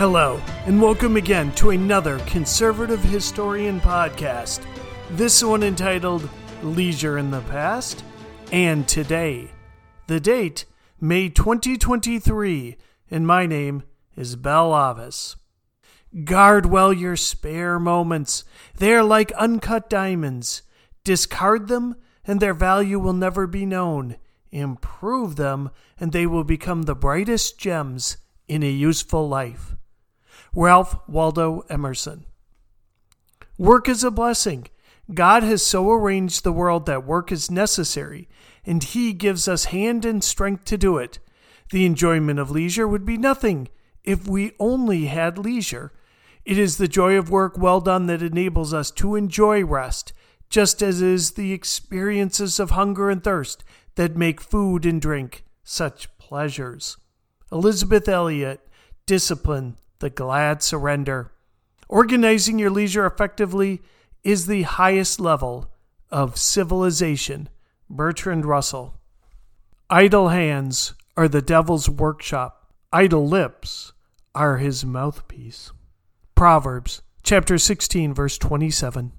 Hello, and welcome again to another Conservative Historian podcast. This one entitled Leisure in the Past and Today. The date, May 2023, and my name is Bell Avis. Guard well your spare moments. They are like uncut diamonds. Discard them, and their value will never be known. Improve them, and they will become the brightest gems in a useful life. Ralph Waldo Emerson. Work is a blessing. God has so arranged the world that work is necessary, and He gives us hand and strength to do it. The enjoyment of leisure would be nothing if we only had leisure. It is the joy of work well done that enables us to enjoy rest, just as is the experiences of hunger and thirst that make food and drink such pleasures. Elisabeth Elliot, Discipline, the glad surrender. Organizing your leisure effectively is the highest level of civilization. Bertrand Russell. Idle hands are the devil's workshop, idle lips are his mouthpiece. Proverbs chapter 16 verse 27.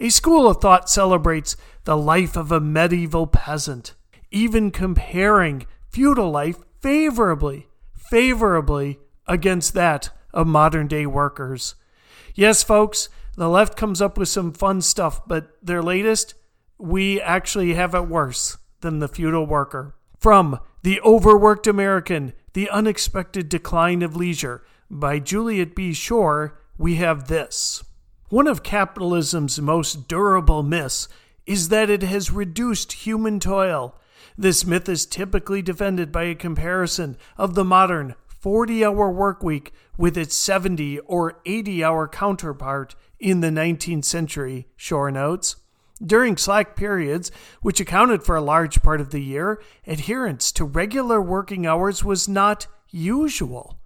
A school of thought celebrates the life of a medieval peasant, even comparing feudal life favorably, favorably against that of modern day workers. Yes, folks, the left comes up with some fun stuff, but their latest, we actually have it worse than the feudal worker. From The Overworked American The Unexpected Decline of Leisure by Juliet B. Schor, we have this. One of capitalism's most durable myths is that it has reduced human toil. This myth is typically defended by a comparison of the modern 40 hour work week with its 70 or 80 hour counterpart in the 19th century, Schor notes. During slack periods, which accounted for a large part of the year, adherence to regular working hours was not usual.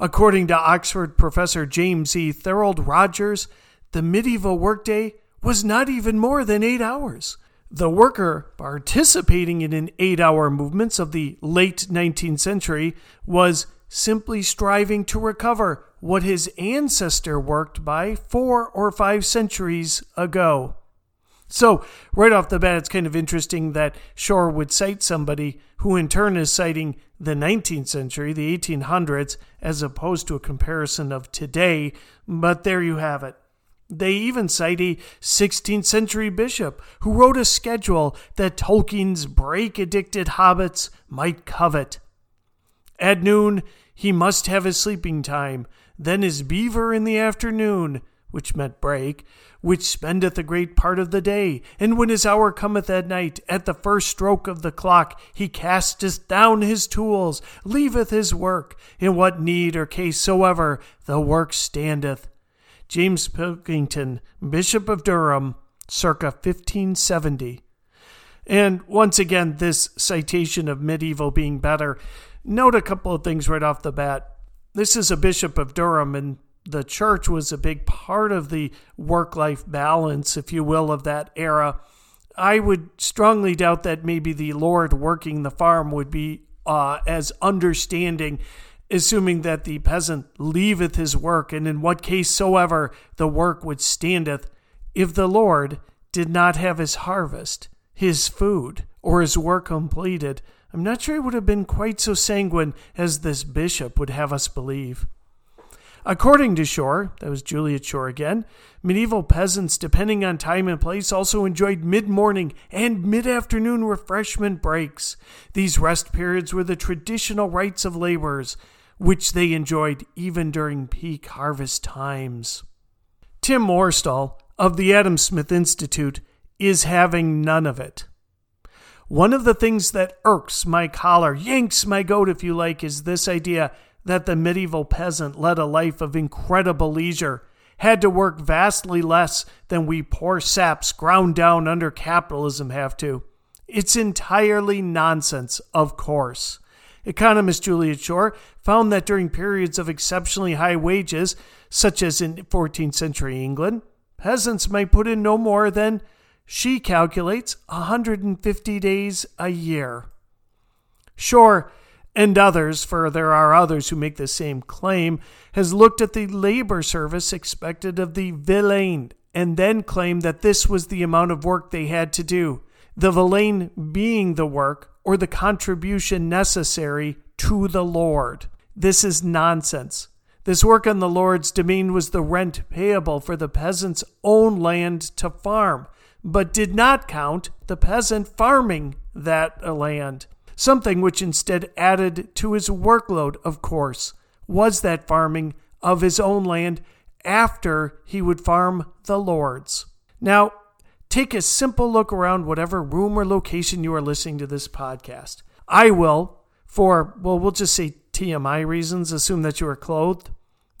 According to Oxford professor James E. Thorold Rogers, the medieval workday was not even more than eight hours. The worker participating in an eight hour movements of the late 19th century was simply striving to recover what his ancestor worked by four or five centuries ago. So, right off the bat, it's kind of interesting that Schor would cite somebody who, in turn, is citing the 19th century, the 1800s, as opposed to a comparison of today. But there you have it. They even cite a 16th century bishop who wrote a schedule that Tolkien's break addicted hobbits might covet. At noon, he must have his sleeping time, then his beaver in the afternoon, which meant break, which spendeth a great part of the day. And when his hour cometh at night, at the first stroke of the clock, he casteth down his tools, leaveth his work, in what need or case soever the work standeth. James Pilkington, Bishop of Durham, circa 1570. And once again, this citation of medieval being better note a couple of things right off the bat. This is a bishop of Durham, and the church was a big part of the work life balance, if you will, of that era. I would strongly doubt that maybe the Lord working the farm would be uh, as understanding, assuming that the peasant leaveth his work, and in what case soever the work would standeth, if the Lord did not have his harvest, his food, or his work completed. I'm not sure he would have been quite so sanguine as this bishop would have us believe. According to Schor, that was Juliet Schor again, medieval peasants, depending on time and place, also enjoyed mid morning and mid afternoon refreshment breaks. These rest periods were the traditional rights of laborers, which they enjoyed even during peak harvest times. Tim Worstall of the Adam Smith Institute is having none of it. One of the things that irks my collar, yanks my goat if you like, is this idea that the medieval peasant led a life of incredible leisure, had to work vastly less than we poor saps ground down under capitalism have to. It's entirely nonsense, of course. Economist Juliet Schor found that during periods of exceptionally high wages, such as in 14th century England, peasants might put in no more than she calculates 150 days a year. Schor and others, for there are others who make the same claim, has looked at the labor service expected of the villein and then claimed that this was the amount of work they had to do, the villein being the work or the contribution necessary to the Lord. This is nonsense. This work on the Lord's domain was the rent payable for the peasant's own land to farm, but did not count the peasant farming that land. Something which instead added to his workload, of course, was that farming of his own land after he would farm the Lord's. Now, take a simple look around whatever room or location you are listening to this podcast. I will, for, well, we'll just say TMI reasons, assume that you are clothed.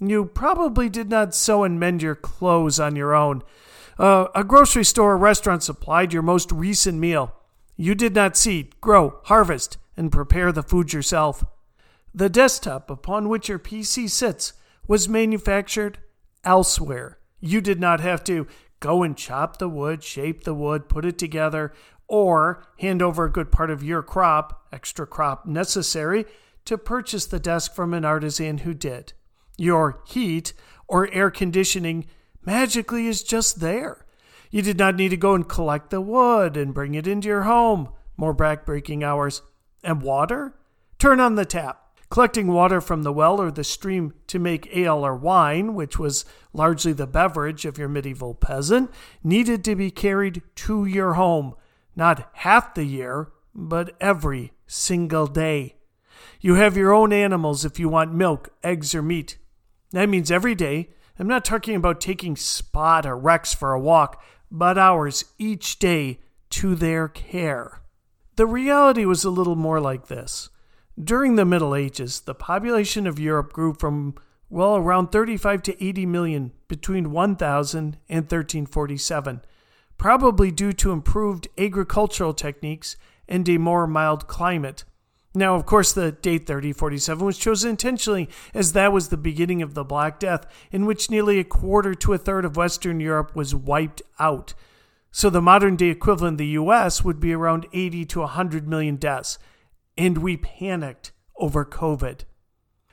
You probably did not sew and mend your clothes on your own. Uh, a grocery store or restaurant supplied your most recent meal. You did not seed, grow, harvest, and prepare the food yourself. The desktop upon which your PC sits was manufactured elsewhere. You did not have to go and chop the wood, shape the wood, put it together, or hand over a good part of your crop, extra crop necessary, to purchase the desk from an artisan who did. Your heat or air conditioning magically is just there. You did not need to go and collect the wood and bring it into your home. More backbreaking hours. And water? Turn on the tap. Collecting water from the well or the stream to make ale or wine, which was largely the beverage of your medieval peasant, needed to be carried to your home, not half the year, but every single day. You have your own animals if you want milk, eggs, or meat. That means every day. I'm not talking about taking Spot or Rex for a walk, but hours each day to their care. The reality was a little more like this. During the Middle Ages, the population of Europe grew from, well, around 35 to 80 million between 1000 and 1347, probably due to improved agricultural techniques and a more mild climate. Now, of course, the date 3047 was chosen intentionally as that was the beginning of the Black Death, in which nearly a quarter to a third of Western Europe was wiped out. So the modern day equivalent in the US would be around 80 to 100 million deaths. And we panicked over COVID.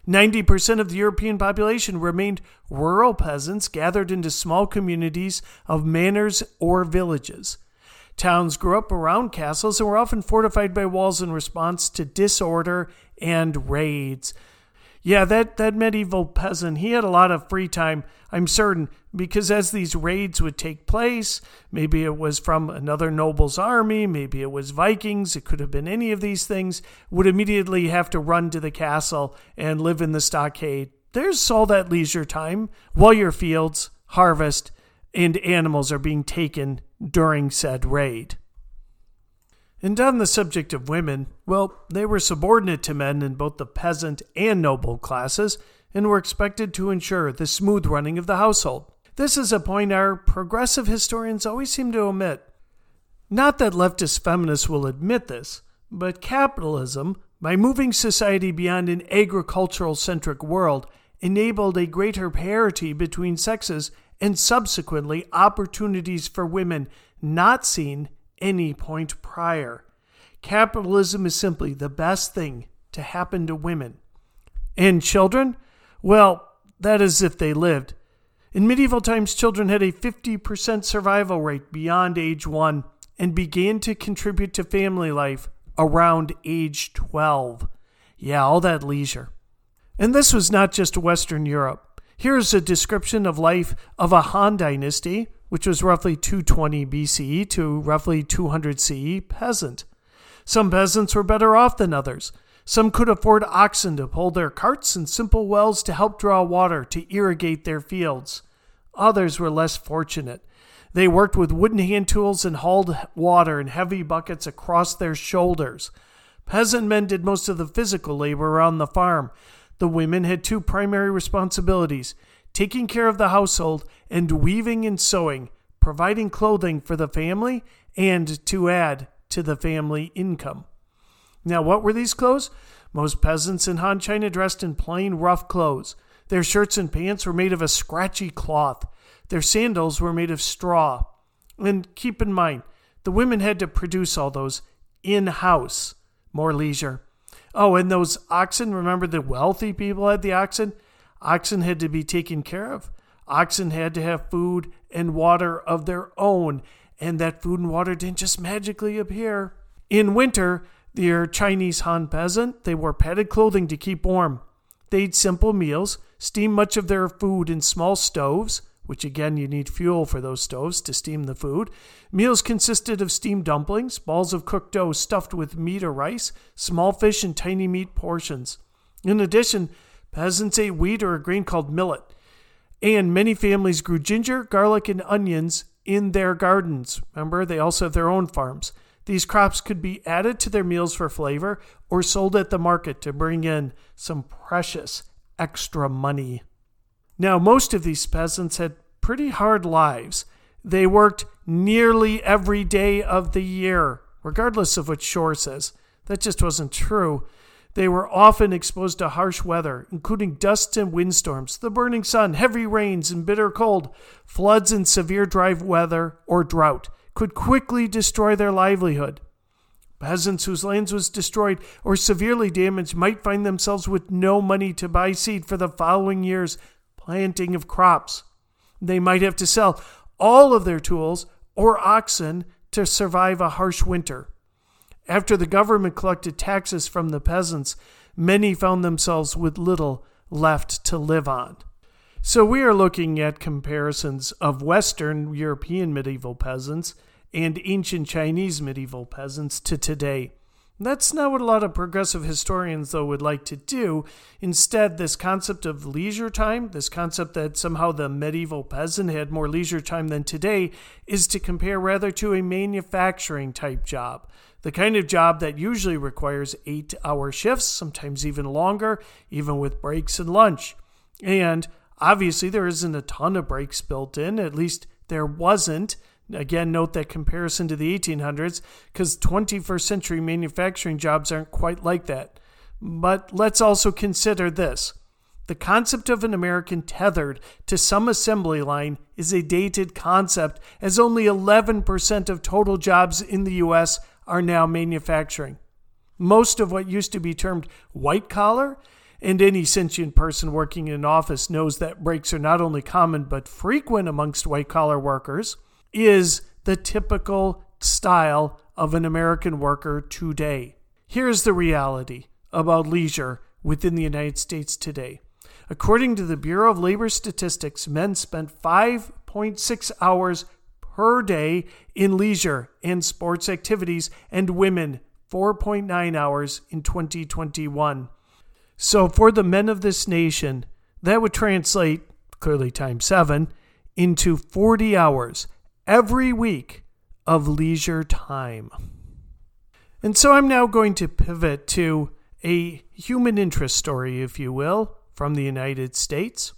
90% of the European population remained rural peasants gathered into small communities of manors or villages. Towns grew up around castles and were often fortified by walls in response to disorder and raids. Yeah, that, that medieval peasant, he had a lot of free time, I'm certain, because as these raids would take place, maybe it was from another noble's army, maybe it was Vikings, it could have been any of these things, would immediately have to run to the castle and live in the stockade. There's all that leisure time while your fields, harvest, and animals are being taken during said raid. And on the subject of women, well, they were subordinate to men in both the peasant and noble classes and were expected to ensure the smooth running of the household. This is a point our progressive historians always seem to omit. Not that leftist feminists will admit this, but capitalism, by moving society beyond an agricultural centric world, enabled a greater parity between sexes and subsequently opportunities for women not seen any point prior. Capitalism is simply the best thing to happen to women. And children? Well, that is if they lived. In medieval times, children had a 50% survival rate beyond age 1 and began to contribute to family life around age 12. Yeah, all that leisure. And this was not just Western Europe. Here's a description of life of a Han dynasty, which was roughly 220 BCE to roughly 200 CE peasant. Some peasants were better off than others. Some could afford oxen to pull their carts and simple wells to help draw water to irrigate their fields. Others were less fortunate. They worked with wooden hand tools and hauled water in heavy buckets across their shoulders. Peasant men did most of the physical labor around the farm, the women had two primary responsibilities taking care of the household and weaving and sewing, providing clothing for the family, and to add to the family income. Now, what were these clothes? Most peasants in Han China dressed in plain, rough clothes. Their shirts and pants were made of a scratchy cloth. Their sandals were made of straw. And keep in mind, the women had to produce all those in house. More leisure. Oh, and those oxen, remember the wealthy people had the oxen? Oxen had to be taken care of. Oxen had to have food and water of their own, and that food and water didn't just magically appear. In winter, the Chinese Han peasant, they wore padded clothing to keep warm. They ate simple meals, steamed much of their food in small stoves, which again you need fuel for those stoves to steam the food. Meals consisted of steamed dumplings, balls of cooked dough stuffed with meat or rice, small fish, and tiny meat portions. In addition, peasants ate wheat or a grain called millet. And many families grew ginger, garlic, and onions in their gardens. Remember, they also have their own farms. These crops could be added to their meals for flavor or sold at the market to bring in some precious extra money. Now, most of these peasants had pretty hard lives. They worked nearly every day of the year, regardless of what Schor says. That just wasn't true. They were often exposed to harsh weather, including dust and windstorms, the burning sun, heavy rains, and bitter cold. Floods and severe dry weather or drought could quickly destroy their livelihood. Peasants whose lands was destroyed or severely damaged might find themselves with no money to buy seed for the following year's planting of crops. They might have to sell all of their tools or oxen to survive a harsh winter. After the government collected taxes from the peasants, many found themselves with little left to live on. So we are looking at comparisons of Western European medieval peasants and ancient Chinese medieval peasants to today. That's not what a lot of progressive historians, though, would like to do. Instead, this concept of leisure time, this concept that somehow the medieval peasant had more leisure time than today, is to compare rather to a manufacturing type job the kind of job that usually requires eight hour shifts, sometimes even longer, even with breaks and lunch. And obviously, there isn't a ton of breaks built in, at least there wasn't. Again, note that comparison to the 1800s, because 21st century manufacturing jobs aren't quite like that. But let's also consider this. The concept of an American tethered to some assembly line is a dated concept, as only 11% of total jobs in the U.S are now manufacturing. Most of what used to be termed white collar, and any sentient person working in an office knows that breaks are not only common but frequent amongst white collar workers, is the typical style of an American worker today. Here's the reality about leisure within the United States today. According to the Bureau of Labor Statistics, men spent 5.6 hours per day in leisure and sports activities, and women 4.9 hours in 2021. So, for the men of this nation, that would translate, clearly times seven, into 40 hours every week of leisure time. And so I'm now going to pivot to a human interest story, if you will, from the United States.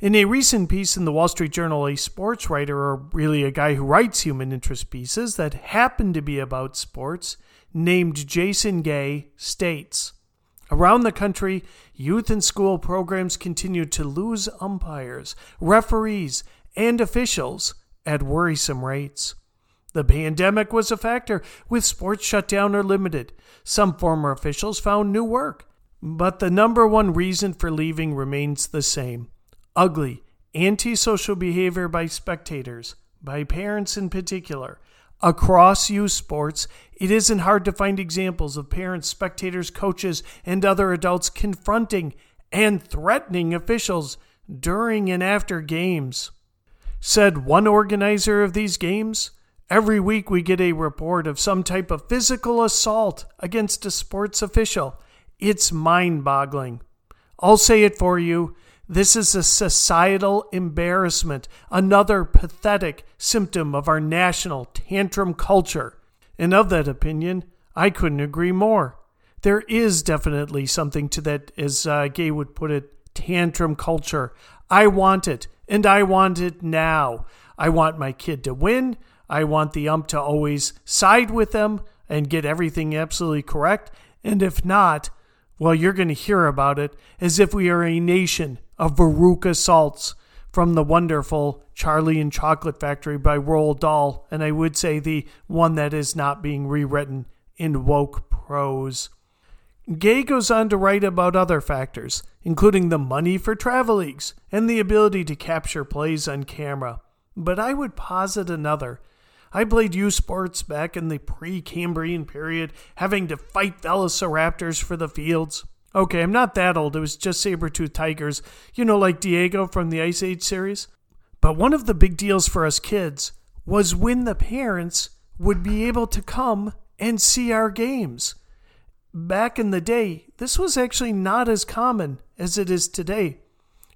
In a recent piece in the Wall Street Journal, a sports writer, or really a guy who writes human interest pieces that happen to be about sports, named Jason Gay, states Around the country, youth and school programs continue to lose umpires, referees, and officials at worrisome rates. The pandemic was a factor, with sports shut down or limited. Some former officials found new work, but the number one reason for leaving remains the same ugly, antisocial behavior by spectators, by parents in particular. Across youth sports, it isn't hard to find examples of parents, spectators, coaches, and other adults confronting and threatening officials during and after games. Said one organizer of these games, Every week we get a report of some type of physical assault against a sports official. It's mind boggling. I'll say it for you this is a societal embarrassment, another pathetic symptom of our national tantrum culture. And of that opinion, I couldn't agree more. There is definitely something to that, as uh, Gay would put it, tantrum culture. I want it, and I want it now. I want my kid to win. I want the ump to always side with them and get everything absolutely correct. And if not, well, you're going to hear about it as if we are a nation of Veruca salts from the wonderful Charlie and Chocolate Factory by Roald Dahl, and I would say the one that is not being rewritten in woke prose. Gay goes on to write about other factors, including the money for travel leagues and the ability to capture plays on camera. But I would posit another. I played U Sports back in the pre Cambrian period, having to fight velociraptors for the fields. Okay, I'm not that old. It was just saber-toothed tigers, you know, like Diego from the Ice Age series. But one of the big deals for us kids was when the parents would be able to come and see our games. Back in the day, this was actually not as common as it is today.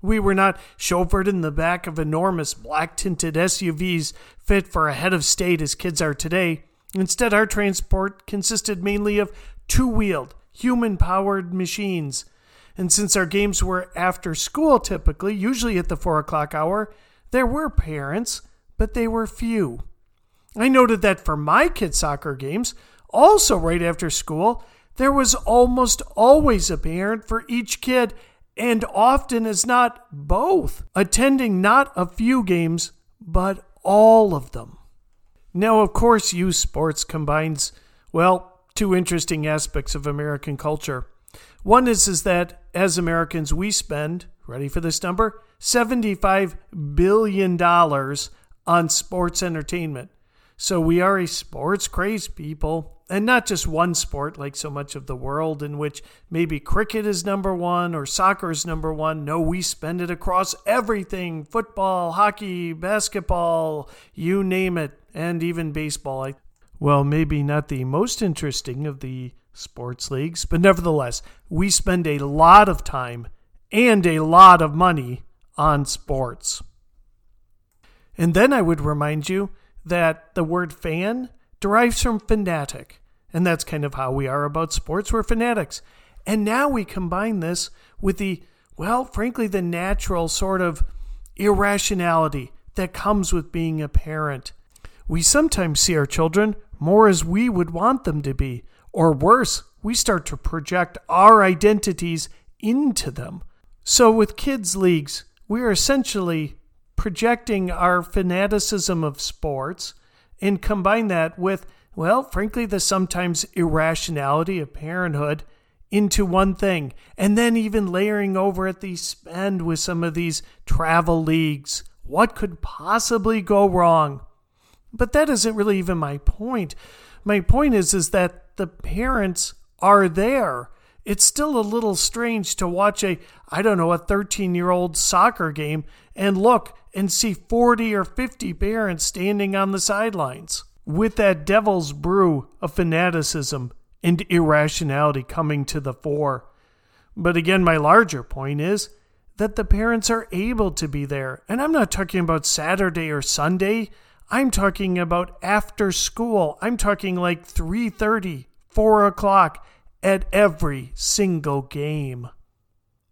We were not chauffeured in the back of enormous black tinted SUVs fit for a head of state as kids are today. Instead, our transport consisted mainly of two wheeled, human powered machines. And since our games were after school typically, usually at the four o'clock hour, there were parents, but they were few. I noted that for my kids' soccer games, also right after school, there was almost always a parent for each kid, and often as not both, attending not a few games, but all of them. Now, of course, youth sports combines, well, two interesting aspects of American culture. One is, is that as Americans, we spend, ready for this number, $75 billion on sports entertainment. So we are a sports crazed people, and not just one sport like so much of the world, in which maybe cricket is number one or soccer is number one. No, we spend it across everything football, hockey, basketball, you name it, and even baseball well, maybe not the most interesting of the sports leagues, but nevertheless, we spend a lot of time and a lot of money on sports. And then I would remind you that the word fan derives from fanatic, and that's kind of how we are about sports. We're fanatics. And now we combine this with the, well, frankly, the natural sort of irrationality that comes with being a parent. We sometimes see our children more as we would want them to be. Or worse, we start to project our identities into them. So, with kids' leagues, we are essentially projecting our fanaticism of sports and combine that with, well, frankly, the sometimes irrationality of parenthood into one thing. And then even layering over at the spend with some of these travel leagues. What could possibly go wrong? But that isn't really even my point. My point is is that the parents are there. It's still a little strange to watch a I don't know a 13-year-old soccer game and look and see 40 or 50 parents standing on the sidelines with that devil's brew of fanaticism and irrationality coming to the fore. But again, my larger point is that the parents are able to be there. And I'm not talking about Saturday or Sunday. I'm talking about after school. I'm talking like 3:30, 4 o'clock at every single game.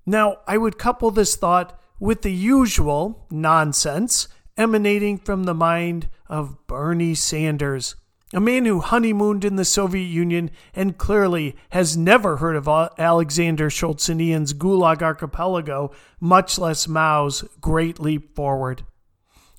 Now, I would couple this thought with the usual nonsense emanating from the mind of Bernie Sanders, a man who honeymooned in the Soviet Union and clearly has never heard of Alexander Solzhenitsyn's Gulag Archipelago, much less Mao's Great Leap Forward.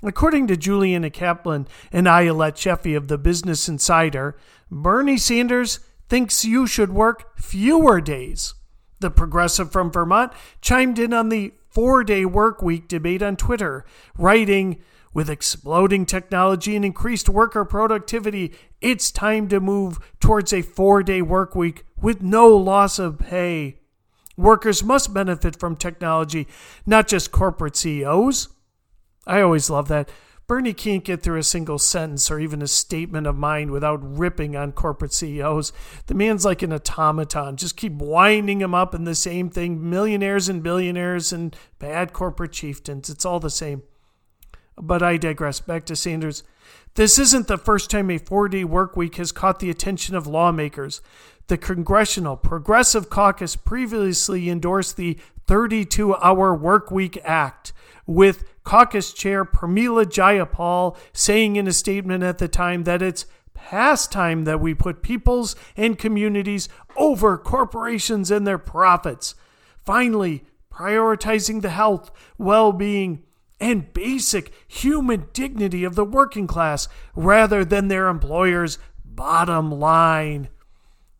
According to Juliana Kaplan and Ayelet Sheffey of the Business Insider, Bernie Sanders thinks you should work fewer days. The progressive from Vermont chimed in on the four day work week debate on Twitter, writing, with exploding technology and increased worker productivity, it's time to move towards a four day work week with no loss of pay. Workers must benefit from technology, not just corporate CEOs. I always love that. Bernie can't get through a single sentence or even a statement of mind without ripping on corporate CEOs. The man's like an automaton. Just keep winding him up in the same thing millionaires and billionaires and bad corporate chieftains. It's all the same. But I digress. Back to Sanders. This isn't the first time a four day work week has caught the attention of lawmakers. The Congressional Progressive Caucus previously endorsed the 32 Hour Work Week Act, with caucus chair Pramila Jayapal saying in a statement at the time that it's past time that we put peoples and communities over corporations and their profits. Finally, prioritizing the health, well being, and basic human dignity of the working class rather than their employer's bottom line.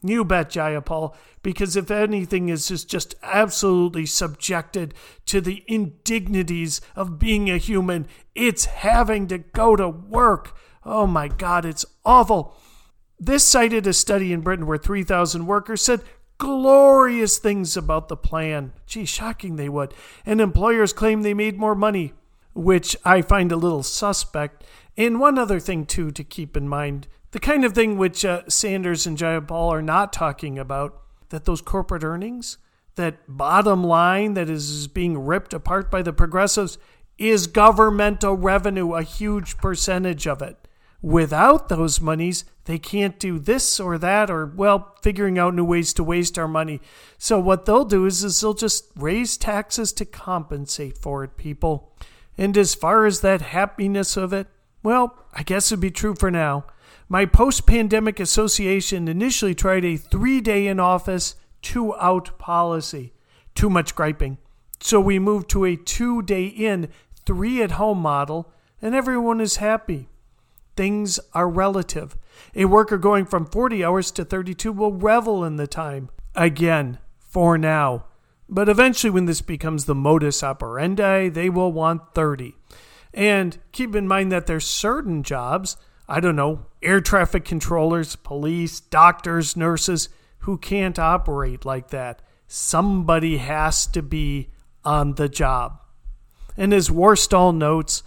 You bet, Jayapal, because if anything is just, just absolutely subjected to the indignities of being a human, it's having to go to work. Oh my God, it's awful. This cited a study in Britain where 3,000 workers said glorious things about the plan. Gee, shocking they would. And employers claim they made more money, which I find a little suspect. And one other thing, too, to keep in mind the kind of thing which uh, Sanders and Jayapal are not talking about that those corporate earnings, that bottom line that is being ripped apart by the progressives, is governmental revenue, a huge percentage of it. Without those monies, they can't do this or that, or, well, figuring out new ways to waste our money. So, what they'll do is, is they'll just raise taxes to compensate for it, people. And as far as that happiness of it, well, I guess it'd be true for now. My post pandemic association initially tried a three day in office, two out policy. Too much griping. So we moved to a two day in, three at home model, and everyone is happy. Things are relative. A worker going from 40 hours to 32 will revel in the time. Again, for now. But eventually, when this becomes the modus operandi, they will want 30. And keep in mind that there's certain jobs I don't know, air traffic controllers, police, doctors, nurses who can't operate like that. Somebody has to be on the job. And as Worstall notes,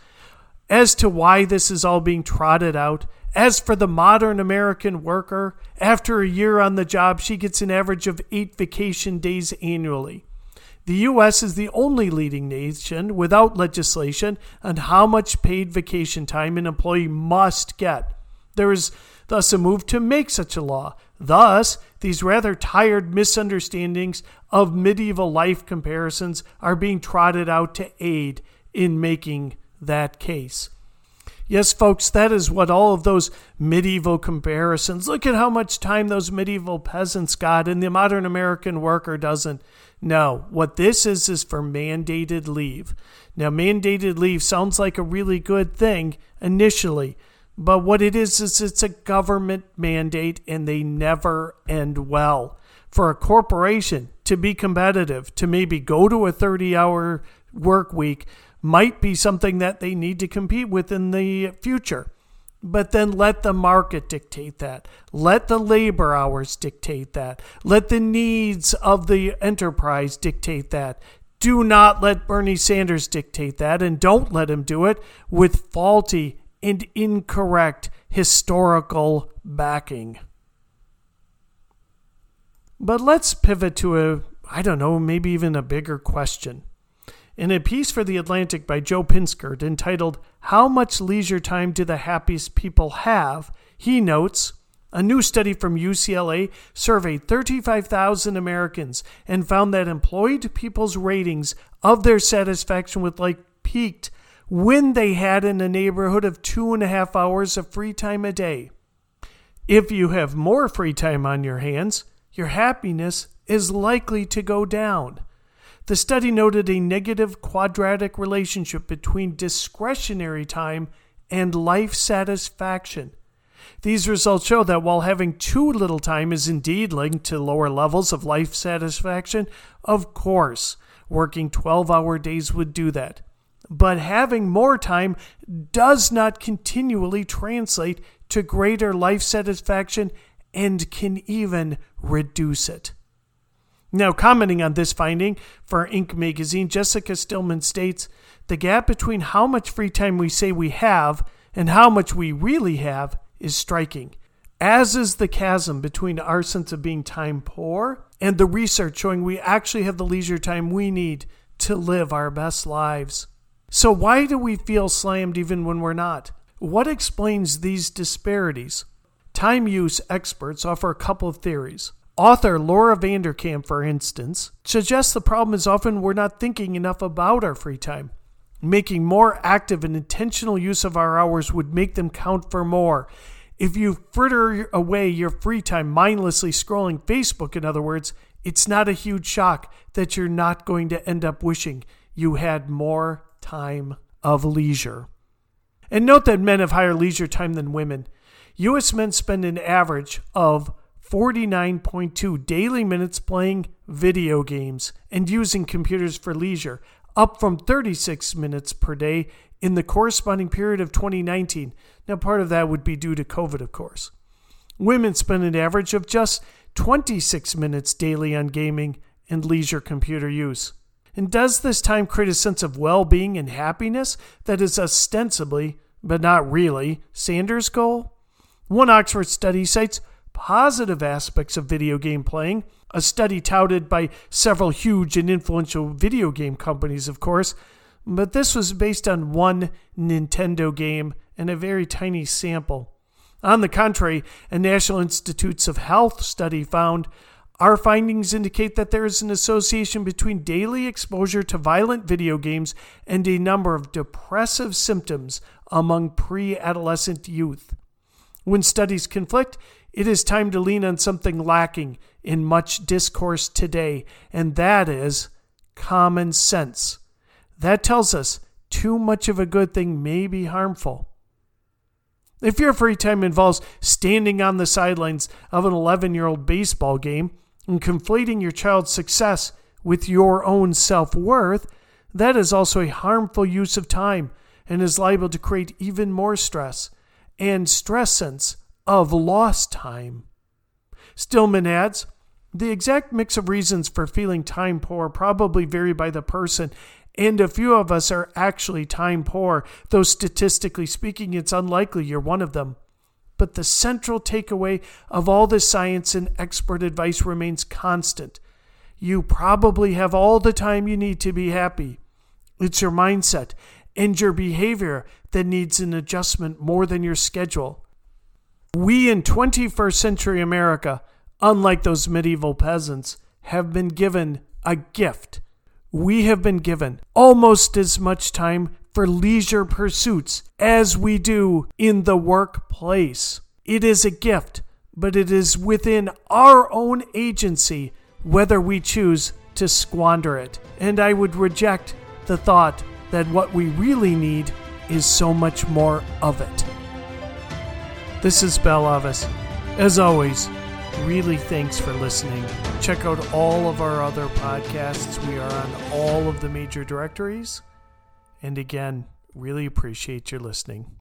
as to why this is all being trotted out, as for the modern American worker, after a year on the job, she gets an average of eight vacation days annually. The U.S. is the only leading nation without legislation on how much paid vacation time an employee must get. There is thus a move to make such a law. Thus, these rather tired misunderstandings of medieval life comparisons are being trotted out to aid in making that case. Yes, folks, that is what all of those medieval comparisons. Look at how much time those medieval peasants got, and the modern American worker doesn't. No, what this is is for mandated leave. Now, mandated leave sounds like a really good thing initially, but what it is is it's a government mandate and they never end well. For a corporation to be competitive, to maybe go to a 30 hour work week, might be something that they need to compete with in the future. But then let the market dictate that. Let the labor hours dictate that. Let the needs of the enterprise dictate that. Do not let Bernie Sanders dictate that, and don't let him do it with faulty and incorrect historical backing. But let's pivot to a, I don't know, maybe even a bigger question. In a piece for The Atlantic by Joe Pinsker entitled How Much Leisure Time Do the Happiest People Have? he notes a new study from UCLA surveyed 35,000 Americans and found that employed people's ratings of their satisfaction with life peaked when they had in the neighborhood of two and a half hours of free time a day. If you have more free time on your hands, your happiness is likely to go down. The study noted a negative quadratic relationship between discretionary time and life satisfaction. These results show that while having too little time is indeed linked to lower levels of life satisfaction, of course, working 12 hour days would do that. But having more time does not continually translate to greater life satisfaction and can even reduce it. Now, commenting on this finding for Inc. magazine, Jessica Stillman states the gap between how much free time we say we have and how much we really have is striking, as is the chasm between our sense of being time poor and the research showing we actually have the leisure time we need to live our best lives. So, why do we feel slammed even when we're not? What explains these disparities? Time use experts offer a couple of theories. Author Laura Vanderkam, for instance, suggests the problem is often we're not thinking enough about our free time. Making more active and intentional use of our hours would make them count for more. If you fritter away your free time mindlessly scrolling Facebook, in other words, it's not a huge shock that you're not going to end up wishing you had more time of leisure. And note that men have higher leisure time than women. U.S. men spend an average of 49.2 daily minutes playing video games and using computers for leisure, up from 36 minutes per day in the corresponding period of 2019. Now, part of that would be due to COVID, of course. Women spend an average of just 26 minutes daily on gaming and leisure computer use. And does this time create a sense of well being and happiness that is ostensibly, but not really, Sanders' goal? One Oxford study cites positive aspects of video game playing, a study touted by several huge and influential video game companies, of course, but this was based on one Nintendo game and a very tiny sample. On the contrary, a National Institutes of Health study found our findings indicate that there is an association between daily exposure to violent video games and a number of depressive symptoms among pre adolescent youth. When studies conflict, it is time to lean on something lacking in much discourse today, and that is common sense. That tells us too much of a good thing may be harmful. If your free time involves standing on the sidelines of an 11 year old baseball game and conflating your child's success with your own self worth, that is also a harmful use of time and is liable to create even more stress and stress sense of lost time. Stillman adds, the exact mix of reasons for feeling time poor probably vary by the person, and a few of us are actually time poor, though statistically speaking, it's unlikely you're one of them. But the central takeaway of all this science and expert advice remains constant. You probably have all the time you need to be happy. It's your mindset and your behavior that needs an adjustment more than your schedule. We in 21st century America, unlike those medieval peasants, have been given a gift we have been given almost as much time for leisure pursuits as we do in the workplace. It is a gift, but it is within our own agency whether we choose to squander it. And I would reject the thought that what we really need is so much more of it. This is Bell Avis. As always, really thanks for listening. Check out all of our other podcasts. We are on all of the major directories. And again, really appreciate your listening.